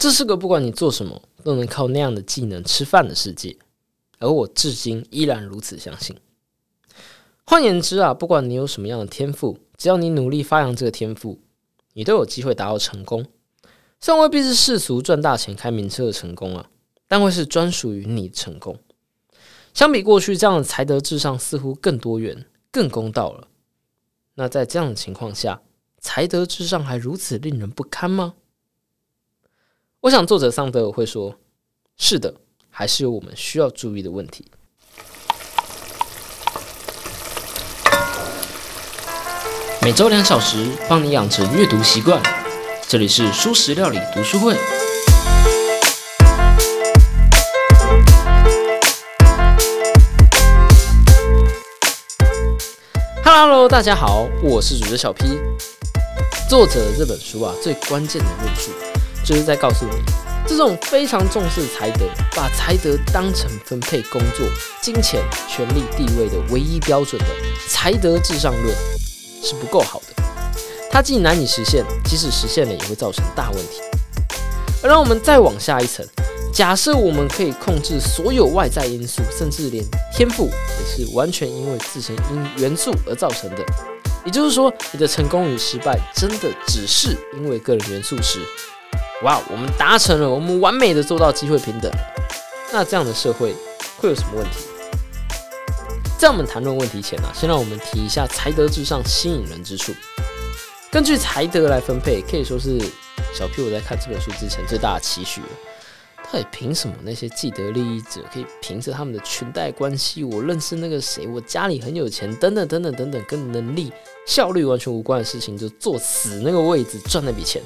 这是个不管你做什么都能靠那样的技能吃饭的世界，而我至今依然如此相信。换言之啊，不管你有什么样的天赋，只要你努力发扬这个天赋，你都有机会达到成功。虽然未必是世俗赚大钱、开名车的成功啊，但会是专属于你成功。相比过去，这样的才德至上似乎更多元、更公道了。那在这样的情况下，才德至上还如此令人不堪吗？我想作者桑德尔会说：“是的，还是有我们需要注意的问题。”每周两小时，帮你养成阅读习惯。这里是舒食料理读书会。Hello，大家好，我是主角小 P。作者这本书啊，最关键的论述就是在告诉你，这种非常重视才德，把才德当成分配工作、金钱、权力、地位的唯一标准的才德至上论是不够好的。它既难以实现，即使实现了，也会造成大问题。而让我们再往下一层，假设我们可以控制所有外在因素，甚至连天赋也是完全因为自身因元素而造成的。也就是说，你的成功与失败真的只是因为个人元素时，哇，我们达成了，我们完美的做到机会平等。那这样的社会会有什么问题？在我们谈论问题前呢，先让我们提一下才德至上吸引人之处。根据才德来分配，可以说是小 P 我在看这本书之前最大的期许了。到底凭什么那些既得利益者可以凭着他们的裙带关系，我认识那个谁，我家里很有钱，等等等等等等，跟能力、效率完全无关的事情，就坐死那个位置赚那笔钱？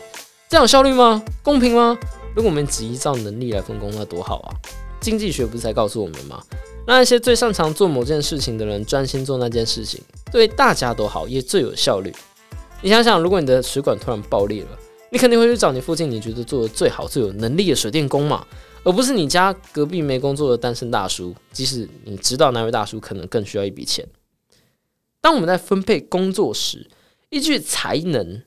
这样有效率吗？公平吗？如果我们只依照能力来分工，那多好啊！经济学不是在告诉我们吗？让那些最擅长做某件事情的人专心做那件事情，对大家都好，也最有效率。你想想，如果你的水管突然爆裂了，你肯定会去找你附近你觉得做的最好、最有能力的水电工嘛，而不是你家隔壁没工作的单身大叔。即使你知道那位大叔可能更需要一笔钱。当我们在分配工作时，依据才能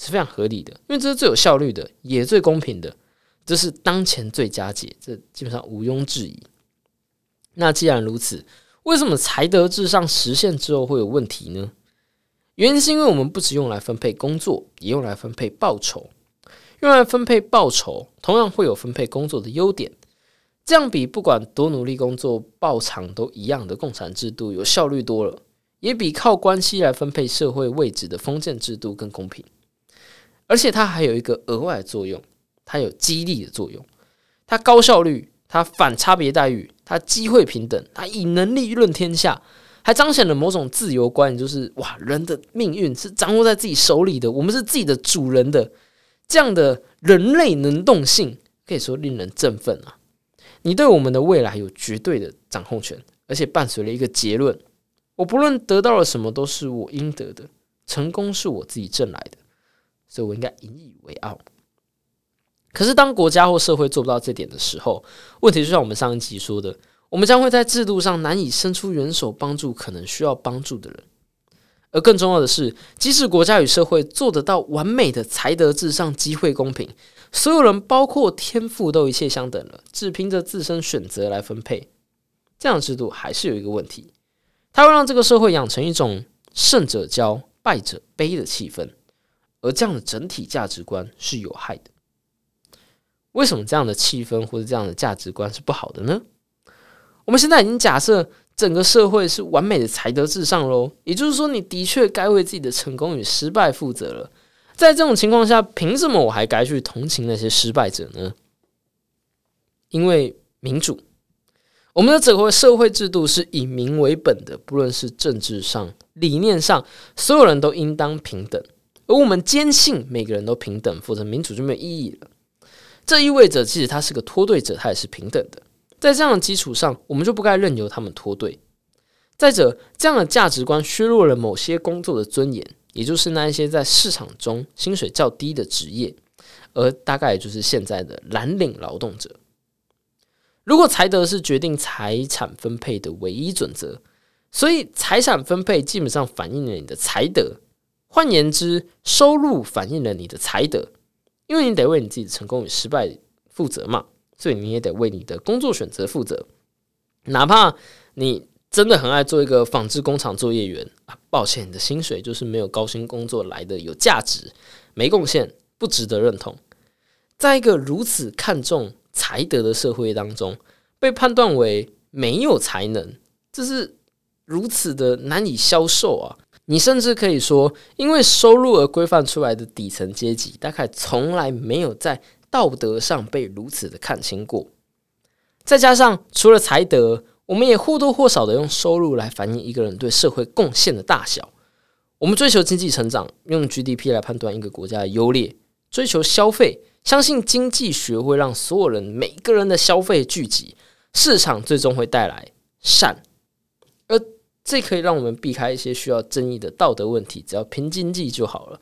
是非常合理的，因为这是最有效率的，也最公平的，这是当前最佳解，这基本上毋庸置疑。那既然如此，为什么才德至上实现之后会有问题呢？原因是因为我们不只用来分配工作，也用来分配报酬。用来分配报酬，同样会有分配工作的优点。这样比不管多努力工作报偿都一样的共产制度有效率多了，也比靠关系来分配社会位置的封建制度更公平。而且它还有一个额外作用，它有激励的作用。它高效率，它反差别待遇，它机会平等，它以能力论天下。还彰显了某种自由观，就是哇，人的命运是掌握在自己手里的，我们是自己的主人的。这样的人类能动性可以说令人振奋啊！你对我们的未来有绝对的掌控权，而且伴随了一个结论：我不论得到了什么，都是我应得的，成功是我自己挣来的，所以我应该引以为傲。可是，当国家或社会做不到这点的时候，问题就像我们上一集说的。我们将会在制度上难以伸出援手帮助可能需要帮助的人，而更重要的是，即使国家与社会做得到完美的才德至上、机会公平，所有人包括天赋都一切相等了，只凭着自身选择来分配，这样的制度还是有一个问题，它会让这个社会养成一种胜者骄、败者卑的气氛，而这样的整体价值观是有害的。为什么这样的气氛或者这样的价值观是不好的呢？我们现在已经假设整个社会是完美的才德至上喽，也就是说，你的确该为自己的成功与失败负责了。在这种情况下，凭什么我还该去同情那些失败者呢？因为民主，我们的整个社会制度是以民为本的，不论是政治上、理念上，所有人都应当平等。而我们坚信每个人都平等，否则民主就没有意义了。这意味着，即使他是个脱队者，他也是平等的。在这样的基础上，我们就不该任由他们脱队。再者，这样的价值观削弱了某些工作的尊严，也就是那一些在市场中薪水较低的职业，而大概就是现在的蓝领劳动者。如果才德是决定财产分配的唯一准则，所以财产分配基本上反映了你的才德。换言之，收入反映了你的才德，因为你得为你自己的成功与失败负责嘛，所以你也得为你的工作选择负责。哪怕你真的很爱做一个纺织工厂作业员啊，抱歉，你的薪水就是没有高薪工作来的有价值，没贡献，不值得认同。在一个如此看重才德的社会当中，被判断为没有才能，这是如此的难以销售啊！你甚至可以说，因为收入而规范出来的底层阶级，大概从来没有在道德上被如此的看清过。再加上，除了才德，我们也或多或少的用收入来反映一个人对社会贡献的大小。我们追求经济成长，用 GDP 来判断一个国家的优劣；追求消费，相信经济学会让所有人每个人的消费聚集，市场最终会带来善。而这可以让我们避开一些需要争议的道德问题，只要凭经济就好了。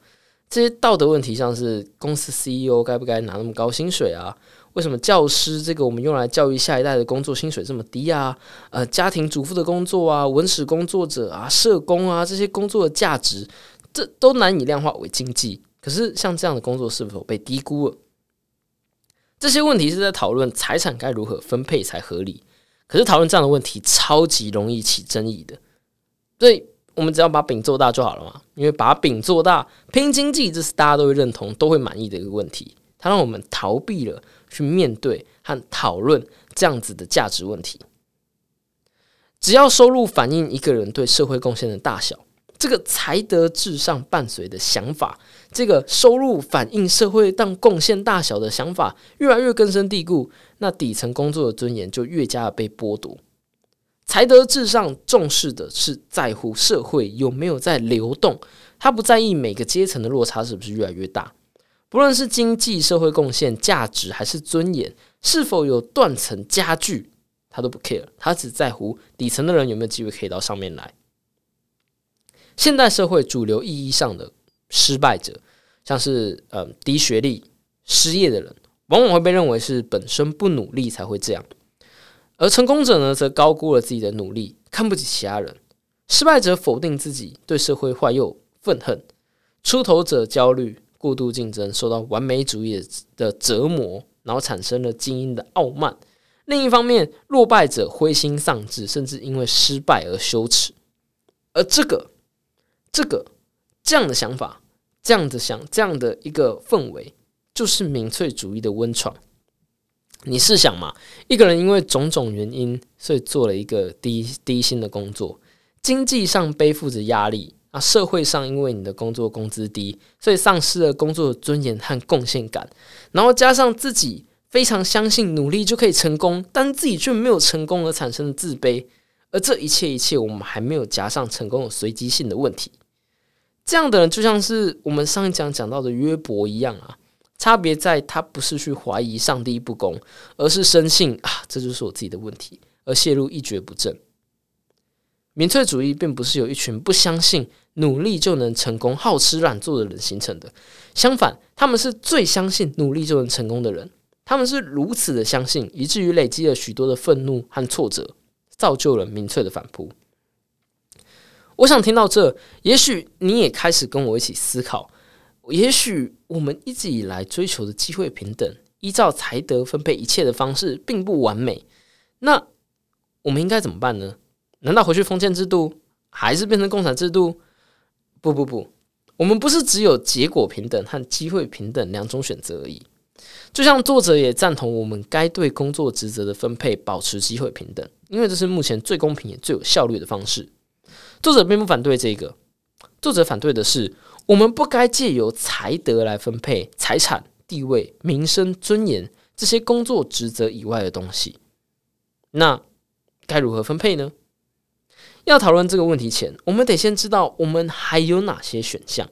这些道德问题，像是公司 CEO 该不该拿那么高薪水啊？为什么教师这个我们用来教育下一代的工作薪水这么低啊？呃，家庭主妇的工作啊，文史工作者啊，社工啊，这些工作的价值，这都难以量化为经济。可是，像这样的工作是否被低估了？这些问题是在讨论财产该如何分配才合理。可是，讨论这样的问题超级容易起争议的。所以我们只要把饼做大就好了嘛。因为把饼做大，拼经济，这是大家都会认同、都会满意的一个问题。它让我们逃避了。去面对和讨论这样子的价值问题。只要收入反映一个人对社会贡献的大小，这个才德至上伴随的想法，这个收入反映社会当贡献大小的想法越来越根深蒂固，那底层工作的尊严就越加的被剥夺。才德至上重视的是在乎社会有没有在流动，他不在意每个阶层的落差是不是越来越大。不论是经济社会贡献、价值还是尊严，是否有断层加剧，他都不 care，他只在乎底层的人有没有机会可以到上面来。现代社会主流意义上的失败者，像是呃低学历、失业的人，往往会被认为是本身不努力才会这样；而成功者呢，则高估了自己的努力，看不起其他人；失败者否定自己，对社会怀有愤恨；出头者焦虑。过度竞争，受到完美主义的折磨，然后产生了精英的傲慢。另一方面，落败者灰心丧志，甚至因为失败而羞耻。而这个、这个、这样的想法，这样的想，这样的一个氛围，就是民粹主义的温床。你试想嘛，一个人因为种种原因，所以做了一个低低薪的工作，经济上背负着压力。啊，社会上因为你的工作工资低，所以丧失了工作的尊严和贡献感，然后加上自己非常相信努力就可以成功，但自己却没有成功而产生的自卑，而这一切一切，我们还没有加上成功的随机性的问题。这样的人就像是我们上一讲讲到的约伯一样啊，差别在他不是去怀疑上帝不公，而是深信啊，这就是我自己的问题，而陷入一蹶不振。民粹主义并不是由一群不相信努力就能成功、好吃懒做的人形成的，相反，他们是最相信努力就能成功的人。他们是如此的相信，以至于累积了许多的愤怒和挫折，造就了民粹的反扑。我想听到这，也许你也开始跟我一起思考：，也许我们一直以来追求的机会平等、依照才德分配一切的方式并不完美。那我们应该怎么办呢？难道回去封建制度，还是变成共产制度？不不不，我们不是只有结果平等和机会平等两种选择而已。就像作者也赞同，我们该对工作职责的分配保持机会平等，因为这是目前最公平也最有效率的方式。作者并不反对这个，作者反对的是，我们不该借由才德来分配财产、地位、名声、尊严这些工作职责以外的东西。那该如何分配呢？要讨论这个问题前，我们得先知道我们还有哪些选项。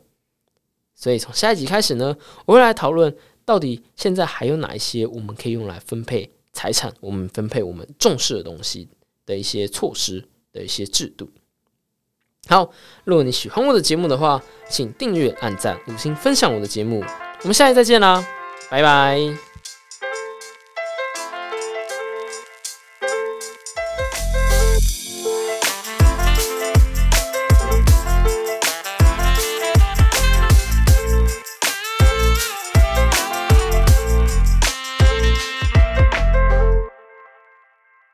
所以从下一集开始呢，我会来讨论到底现在还有哪一些我们可以用来分配财产、我们分配我们重视的东西的一些措施的一些制度。好，如果你喜欢我的节目的话，请订阅、按赞、五星分享我的节目。我们下期再见啦，拜拜。